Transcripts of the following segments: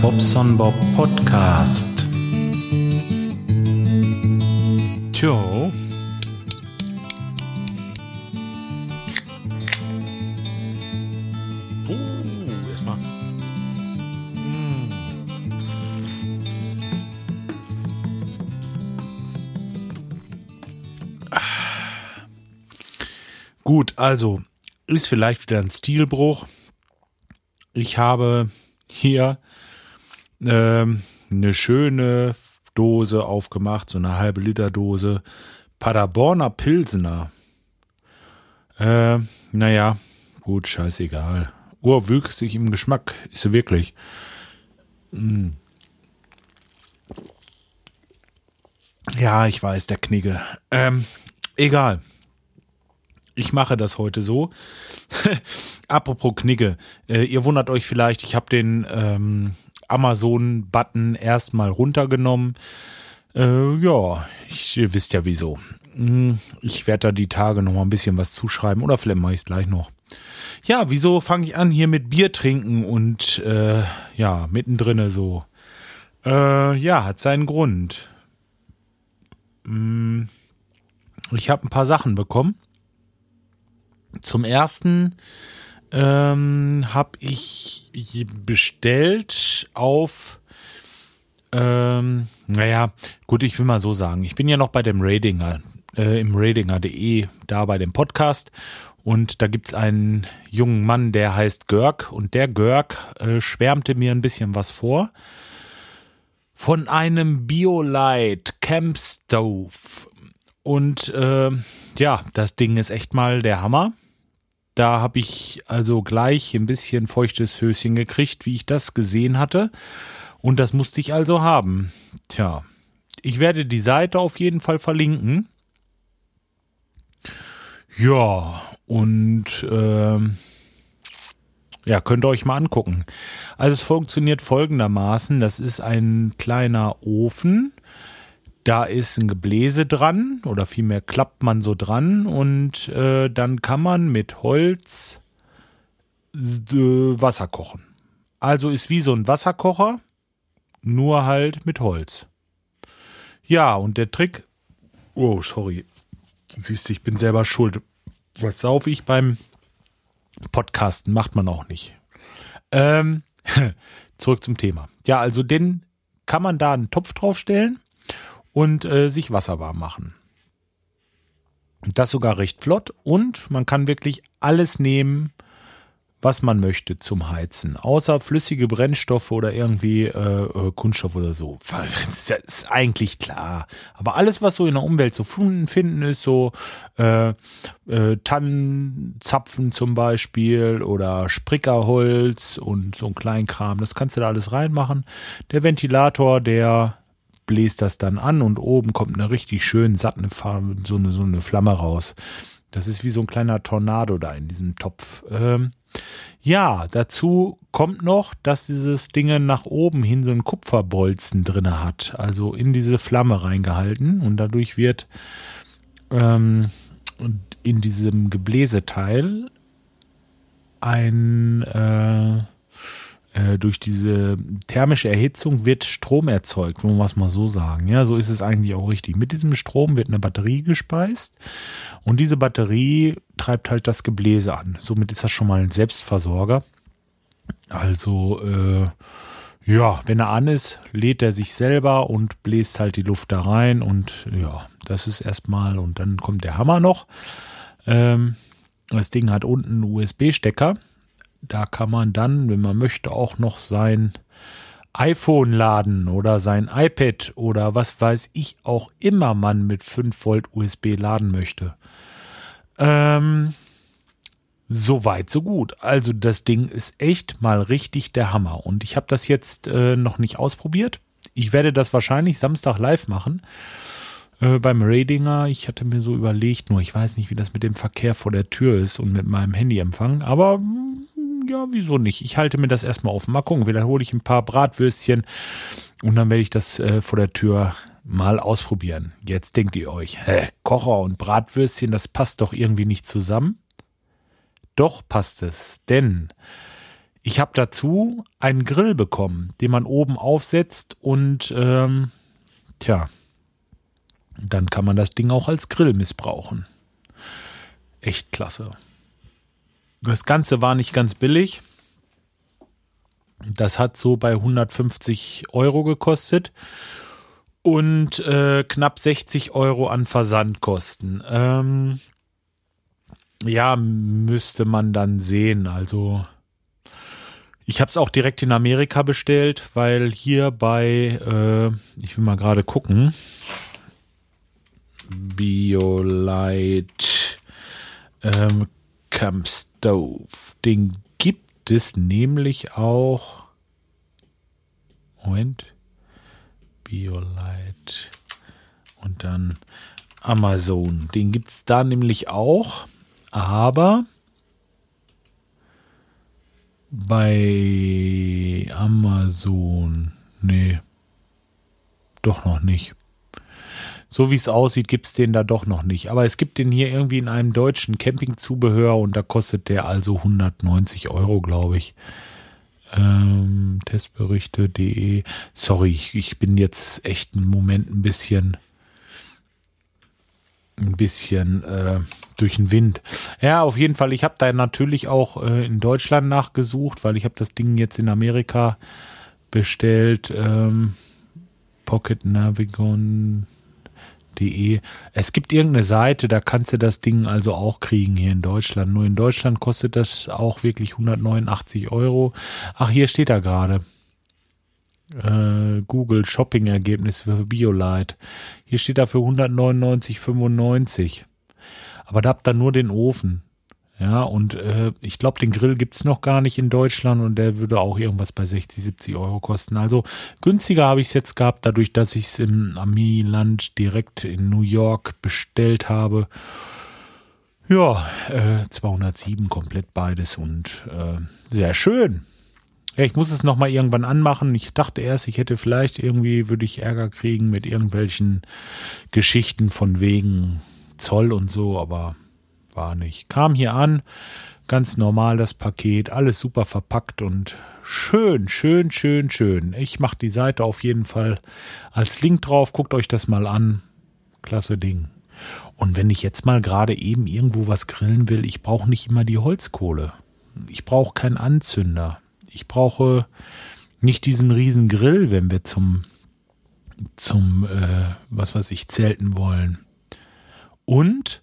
Bobson Bob Podcast. Tjo. Oh. Mm. Gut, also ist vielleicht wieder ein Stilbruch. Ich habe hier ähm, eine schöne Dose aufgemacht, so eine halbe Liter Dose Paderborner Pilsener. Äh, naja, gut, scheißegal. Urwüchsig im Geschmack, ist sie wirklich. Mm. Ja, ich weiß, der Knigge. Ähm, egal. Ich mache das heute so. Apropos Knigge, äh, ihr wundert euch vielleicht, ich habe den ähm, Amazon-Button erstmal runtergenommen. Äh, ja, ich, ihr wisst ja wieso. Hm, ich werde da die Tage noch mal ein bisschen was zuschreiben oder vielleicht mache ich es gleich noch. Ja, wieso fange ich an hier mit Bier trinken und äh, ja, mittendrin so? Äh, ja, hat seinen Grund. Hm, ich habe ein paar Sachen bekommen. Zum ersten ähm, habe ich bestellt auf, ähm, naja, gut, ich will mal so sagen, ich bin ja noch bei dem Ratinger, äh, im Ratinger.de, da bei dem Podcast. Und da gibt's einen jungen Mann, der heißt Görg. Und der Görg äh, schwärmte mir ein bisschen was vor. Von einem Biolight Camp Stove und äh, ja, das Ding ist echt mal der Hammer. Da habe ich also gleich ein bisschen feuchtes Höschen gekriegt, wie ich das gesehen hatte. Und das musste ich also haben. Tja, ich werde die Seite auf jeden Fall verlinken. Ja, und äh, ja, könnt ihr euch mal angucken. Also es funktioniert folgendermaßen. Das ist ein kleiner Ofen da ist ein Gebläse dran oder vielmehr klappt man so dran und äh, dann kann man mit Holz äh, Wasser kochen. Also ist wie so ein Wasserkocher, nur halt mit Holz. Ja, und der Trick. Oh, sorry. Siehst du, ich bin selber schuld. Was sauf ich beim Podcasten? Macht man auch nicht. Ähm, zurück zum Thema. Ja, also den kann man da einen Topf draufstellen und äh, sich Wasser warm machen. Das sogar recht flott und man kann wirklich alles nehmen, was man möchte zum Heizen, außer flüssige Brennstoffe oder irgendwie äh, äh Kunststoff oder so. Das ist eigentlich klar. Aber alles, was so in der Umwelt zu finden ist, so äh, äh, Tannenzapfen zum Beispiel oder Sprickerholz und so ein Kleinkram, das kannst du da alles reinmachen. Der Ventilator, der bläst das dann an und oben kommt eine richtig schön satte Farbe, so eine, so eine Flamme raus. Das ist wie so ein kleiner Tornado da in diesem Topf. Ähm, ja, dazu kommt noch, dass dieses Ding nach oben hin so ein Kupferbolzen drinne hat, also in diese Flamme reingehalten und dadurch wird ähm, in diesem Gebläseteil ein äh, äh, durch diese thermische Erhitzung wird Strom erzeugt, wollen wir es mal so sagen. Ja, so ist es eigentlich auch richtig. Mit diesem Strom wird eine Batterie gespeist und diese Batterie treibt halt das Gebläse an. Somit ist das schon mal ein Selbstversorger. Also, äh, ja, wenn er an ist, lädt er sich selber und bläst halt die Luft da rein und ja, das ist erstmal und dann kommt der Hammer noch. Ähm, das Ding hat unten einen USB-Stecker da kann man dann, wenn man möchte, auch noch sein iPhone laden oder sein iPad oder was weiß ich auch immer man mit 5 Volt USB laden möchte. Ähm, so weit, so gut. Also das Ding ist echt mal richtig der Hammer. Und ich habe das jetzt äh, noch nicht ausprobiert. Ich werde das wahrscheinlich Samstag live machen äh, beim Radinger. Ich hatte mir so überlegt, nur ich weiß nicht, wie das mit dem Verkehr vor der Tür ist und mit meinem Handyempfang. Aber ja, wieso nicht? Ich halte mir das erstmal offen. Mal gucken, vielleicht hole ich ein paar Bratwürstchen und dann werde ich das äh, vor der Tür mal ausprobieren. Jetzt denkt ihr euch, hä, Kocher und Bratwürstchen, das passt doch irgendwie nicht zusammen. Doch passt es, denn Ich habe dazu einen Grill bekommen, den man oben aufsetzt und ähm, tja, dann kann man das Ding auch als Grill missbrauchen. Echt klasse. Das Ganze war nicht ganz billig. Das hat so bei 150 Euro gekostet und äh, knapp 60 Euro an Versandkosten. Ähm, ja, müsste man dann sehen. Also ich habe es auch direkt in Amerika bestellt, weil hier bei, äh, ich will mal gerade gucken, Biolite ähm, Camp Stove, den gibt es nämlich auch. Moment. Biolite und dann Amazon. Den gibt es da nämlich auch, aber bei Amazon, nee, doch noch nicht. So wie es aussieht, gibt es den da doch noch nicht. Aber es gibt den hier irgendwie in einem deutschen Campingzubehör und da kostet der also 190 Euro, glaube ich. Ähm, Testberichte.de. Sorry, ich, ich bin jetzt echt einen Moment ein bisschen ein bisschen äh, durch den Wind. Ja, auf jeden Fall. Ich habe da natürlich auch äh, in Deutschland nachgesucht, weil ich habe das Ding jetzt in Amerika bestellt. Ähm, Pocket Navigon De. Es gibt irgendeine Seite, da kannst du das Ding also auch kriegen hier in Deutschland. Nur in Deutschland kostet das auch wirklich 189 Euro. Ach, hier steht er gerade. Äh, Google Shopping Ergebnis für Biolite. Hier steht er für 199,95. Aber da habt ihr nur den Ofen. Ja, und äh, ich glaube, den Grill gibt's noch gar nicht in Deutschland und der würde auch irgendwas bei 60, 70 Euro kosten. Also günstiger habe ich es jetzt gehabt, dadurch, dass ich es im Amiland direkt in New York bestellt habe. Ja, äh, 207 komplett beides und äh, sehr schön. Ja, ich muss es nochmal irgendwann anmachen. Ich dachte erst, ich hätte vielleicht irgendwie, würde ich Ärger kriegen mit irgendwelchen Geschichten von wegen Zoll und so, aber war nicht. Kam hier an, ganz normal das Paket, alles super verpackt und schön, schön, schön, schön. Ich mache die Seite auf jeden Fall als Link drauf. Guckt euch das mal an. Klasse Ding. Und wenn ich jetzt mal gerade eben irgendwo was grillen will, ich brauche nicht immer die Holzkohle. Ich brauche keinen Anzünder. Ich brauche nicht diesen riesen Grill, wenn wir zum zum äh, was weiß ich zelten wollen. Und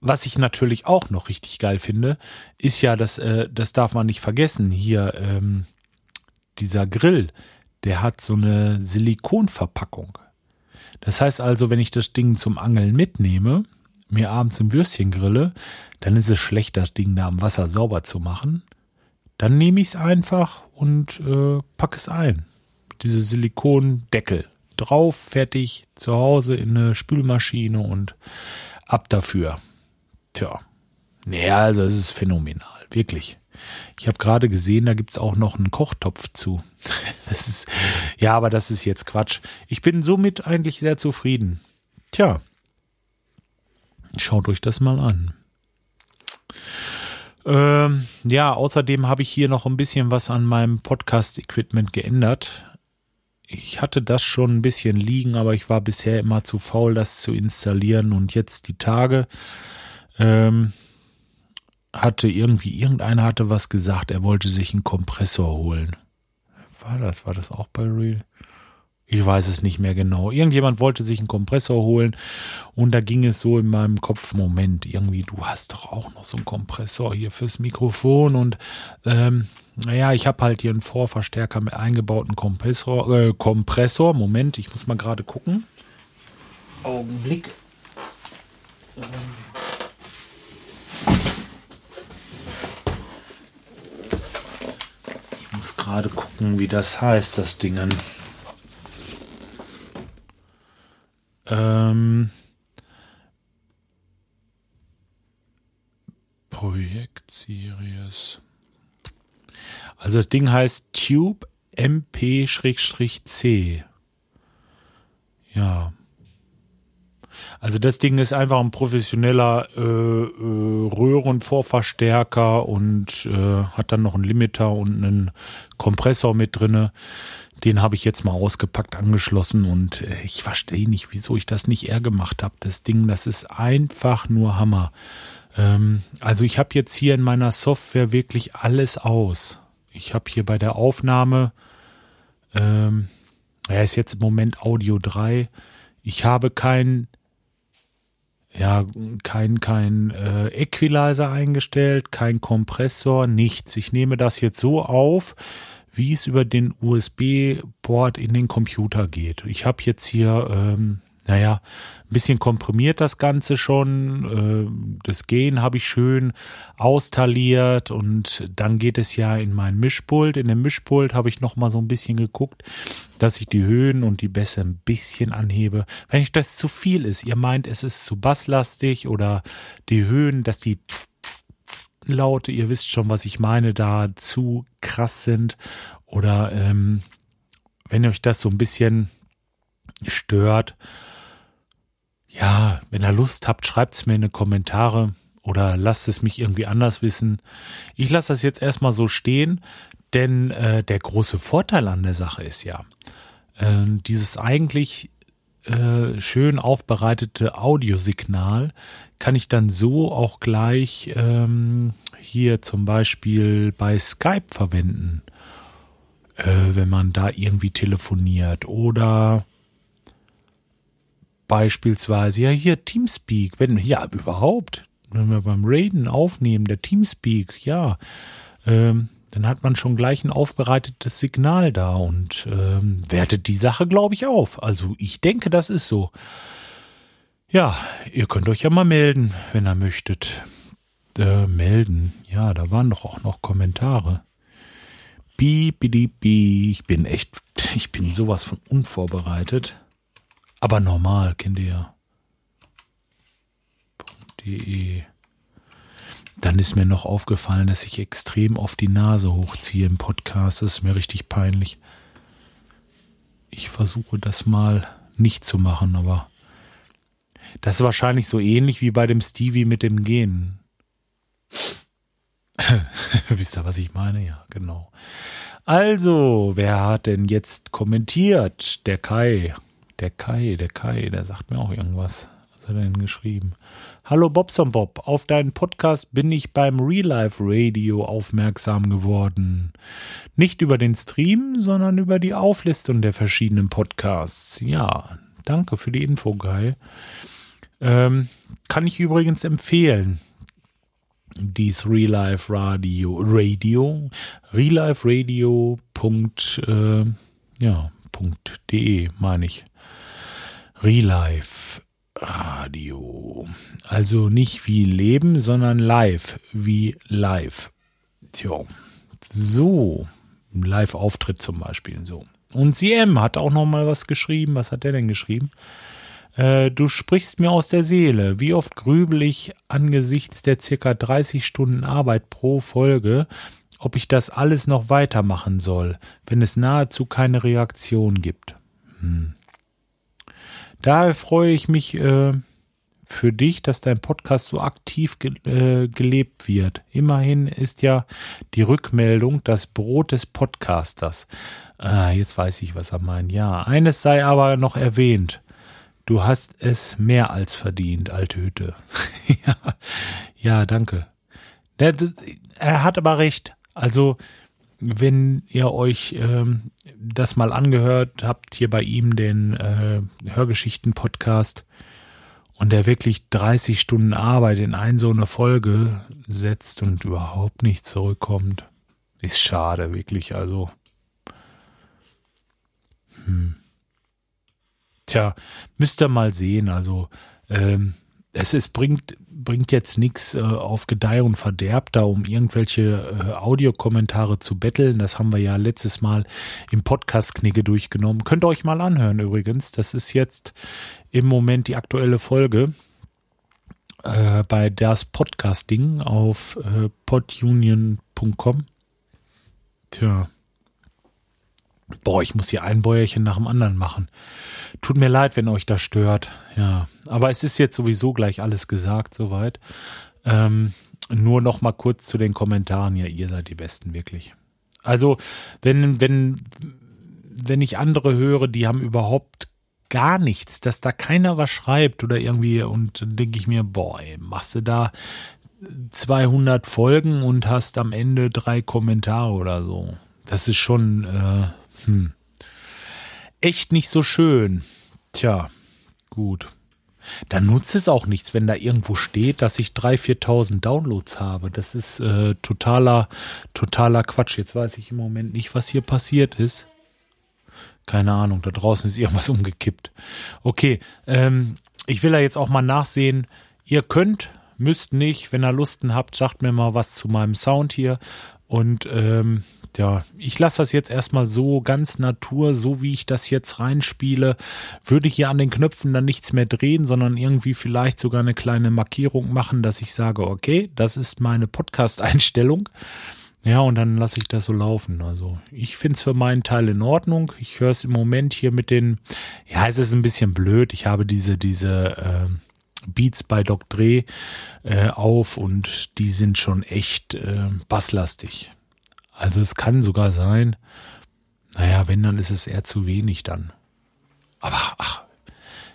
was ich natürlich auch noch richtig geil finde, ist ja, dass äh, das darf man nicht vergessen. Hier ähm, dieser Grill, der hat so eine Silikonverpackung. Das heißt also, wenn ich das Ding zum Angeln mitnehme, mir abends im Würstchen grille, dann ist es schlecht, das Ding da am Wasser sauber zu machen. Dann nehme ich es einfach und äh, packe es ein. Diese Silikondeckel drauf, fertig, zu Hause in eine Spülmaschine und ab dafür. Tja. Naja, also es ist phänomenal, wirklich. Ich habe gerade gesehen, da gibt's auch noch einen Kochtopf zu. Das ist, ja, aber das ist jetzt Quatsch. Ich bin somit eigentlich sehr zufrieden. Tja. Schaut euch das mal an. Ähm, ja, außerdem habe ich hier noch ein bisschen was an meinem Podcast-Equipment geändert. Ich hatte das schon ein bisschen liegen, aber ich war bisher immer zu faul, das zu installieren. Und jetzt die Tage ähm, hatte irgendwie, irgendeiner hatte was gesagt, er wollte sich einen Kompressor holen. War das? War das auch bei Real? Ich weiß es nicht mehr genau. Irgendjemand wollte sich einen Kompressor holen und da ging es so in meinem Kopf, Moment, irgendwie, du hast doch auch noch so einen Kompressor hier fürs Mikrofon und ähm, naja, ich habe halt hier einen Vorverstärker mit eingebauten Kompressor, äh, Kompressor. Moment, ich muss mal gerade gucken. Augenblick. Ähm. muss gerade gucken, wie das heißt, das Dingen. Ähm, Projektseries. Also das Ding heißt Tube MP-C. Ja. Also das Ding ist einfach ein professioneller äh, äh, Röhrenvorverstärker und äh, hat dann noch einen Limiter und einen Kompressor mit drinne. Den habe ich jetzt mal ausgepackt, angeschlossen und äh, ich verstehe nicht, wieso ich das nicht eher gemacht habe. Das Ding, das ist einfach nur Hammer. Ähm, also ich habe jetzt hier in meiner Software wirklich alles aus. Ich habe hier bei der Aufnahme, ähm, er ist jetzt im Moment Audio 3. Ich habe kein ja, kein, kein äh, Equalizer eingestellt, kein Kompressor, nichts. Ich nehme das jetzt so auf, wie es über den USB-Port in den Computer geht. Ich habe jetzt hier ähm, naja, ein bisschen komprimiert das Ganze schon. Äh, das Gehen habe ich schön austaliert und dann geht es ja in mein Mischpult. In dem Mischpult habe ich noch mal so ein bisschen geguckt, dass ich die Höhen und die Bässe ein bisschen anhebe. Wenn ich das zu viel ist, ihr meint, es ist zu basslastig oder die Höhen, dass die Laute, ihr wisst schon, was ich meine, da zu krass sind oder ähm, wenn euch das so ein bisschen stört, ja, wenn ihr Lust habt, schreibt's mir in die Kommentare oder lasst es mich irgendwie anders wissen. Ich lasse das jetzt erstmal so stehen, denn äh, der große Vorteil an der Sache ist ja, äh, dieses eigentlich äh, schön aufbereitete Audiosignal kann ich dann so auch gleich ähm, hier zum Beispiel bei Skype verwenden, äh, wenn man da irgendwie telefoniert oder beispielsweise, ja hier Teamspeak, wenn, ja überhaupt, wenn wir beim Raiden aufnehmen, der Teamspeak, ja, ähm, dann hat man schon gleich ein aufbereitetes Signal da und ähm, wertet die Sache, glaube ich, auf. Also ich denke, das ist so. Ja, ihr könnt euch ja mal melden, wenn ihr möchtet. Äh, melden. Ja, da waren doch auch noch Kommentare. Bi, bi, bi, bi. Ich bin echt, ich bin sowas von unvorbereitet. Aber normal, kennt ihr ja. .de. Dann ist mir noch aufgefallen, dass ich extrem oft die Nase hochziehe im Podcast. Das ist mir richtig peinlich. Ich versuche das mal nicht zu machen, aber das ist wahrscheinlich so ähnlich wie bei dem Stevie mit dem Gehen. Wisst ihr, was ich meine? Ja, genau. Also, wer hat denn jetzt kommentiert? Der Kai. Der Kai, der Kai, der sagt mir auch irgendwas. Was hat er denn geschrieben? Hallo Bobson Bob, auf deinen Podcast bin ich beim Real Life Radio aufmerksam geworden. Nicht über den Stream, sondern über die Auflistung der verschiedenen Podcasts. Ja, danke für die Info, Kai. Ähm, kann ich übrigens empfehlen. Dies Real Life Radio, Radio, realiferadio. Äh, ja, .de meine ich. Relive Radio. Also nicht wie Leben, sondern live, wie live. Tja, so. Live-Auftritt zum Beispiel, so. Und CM hat auch noch mal was geschrieben. Was hat der denn geschrieben? Äh, du sprichst mir aus der Seele. Wie oft grübel ich angesichts der circa 30 Stunden Arbeit pro Folge, ob ich das alles noch weitermachen soll, wenn es nahezu keine Reaktion gibt. Hm. Daher freue ich mich äh, für dich, dass dein Podcast so aktiv ge äh, gelebt wird. Immerhin ist ja die Rückmeldung das Brot des Podcasters. Ah, jetzt weiß ich, was er meint. Ja, eines sei aber noch erwähnt. Du hast es mehr als verdient, alte Hütte. ja, ja, danke. Er hat aber recht. Also, wenn ihr euch ähm, das mal angehört habt, hier bei ihm den äh, Hörgeschichten-Podcast und der wirklich 30 Stunden Arbeit in ein so eine Folge setzt und überhaupt nicht zurückkommt, ist schade, wirklich. Also, hm. Tja, müsst ihr mal sehen. Also, ähm, es ist, bringt, bringt jetzt nichts äh, auf Gedeih und Verderb da, um irgendwelche äh, Audiokommentare zu betteln. Das haben wir ja letztes Mal im Podcast-Knigge durchgenommen. Könnt ihr euch mal anhören übrigens. Das ist jetzt im Moment die aktuelle Folge äh, bei das Podcasting auf äh, podunion.com. Tja. Boah, ich muss hier ein Bäuerchen nach dem anderen machen. Tut mir leid, wenn euch das stört. Ja, aber es ist jetzt sowieso gleich alles gesagt soweit. Ähm, nur noch mal kurz zu den Kommentaren. Ja, ihr seid die Besten, wirklich. Also, wenn, wenn, wenn ich andere höre, die haben überhaupt gar nichts, dass da keiner was schreibt oder irgendwie und dann denke ich mir, boah, ey, machst du da 200 Folgen und hast am Ende drei Kommentare oder so. Das ist schon äh, hm, echt nicht so schön. Tja, gut. Dann nutzt es auch nichts, wenn da irgendwo steht, dass ich 3.000, 4.000 Downloads habe. Das ist äh, totaler, totaler Quatsch. Jetzt weiß ich im Moment nicht, was hier passiert ist. Keine Ahnung, da draußen ist irgendwas umgekippt. Okay, ähm, ich will da jetzt auch mal nachsehen. Ihr könnt, müsst nicht, wenn ihr Lusten habt, sagt mir mal was zu meinem Sound hier. Und ähm, ja, ich lasse das jetzt erstmal so ganz natur, so wie ich das jetzt reinspiele. Würde hier an den Knöpfen dann nichts mehr drehen, sondern irgendwie vielleicht sogar eine kleine Markierung machen, dass ich sage, okay, das ist meine Podcast-Einstellung. Ja, und dann lasse ich das so laufen. Also ich finde es für meinen Teil in Ordnung. Ich höre es im Moment hier mit den, ja, es ist ein bisschen blöd. Ich habe diese, diese äh, Beats bei Doc Dre äh, auf und die sind schon echt äh, basslastig. Also es kann sogar sein, naja, wenn, dann ist es eher zu wenig dann. Aber ach,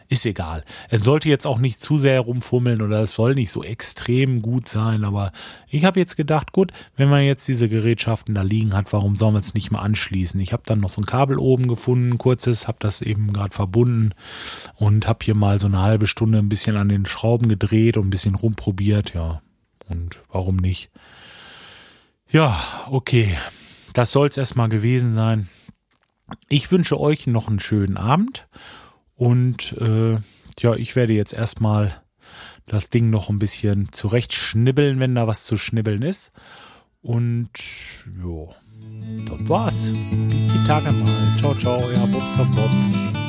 ist egal. Er sollte jetzt auch nicht zu sehr rumfummeln oder es soll nicht so extrem gut sein, aber ich habe jetzt gedacht, gut, wenn man jetzt diese Gerätschaften da liegen hat, warum soll man es nicht mal anschließen? Ich habe dann noch so ein Kabel oben gefunden, kurzes, habe das eben gerade verbunden und habe hier mal so eine halbe Stunde ein bisschen an den Schrauben gedreht und ein bisschen rumprobiert, ja. Und warum nicht? Ja, okay. Das soll es erstmal gewesen sein. Ich wünsche euch noch einen schönen Abend und äh, ja, ich werde jetzt erstmal das Ding noch ein bisschen zurechtschnibbeln, wenn da was zu schnibbeln ist. Und ja, das war's. Bis die Tage mal. Ciao, ciao, euer Bobster Bob.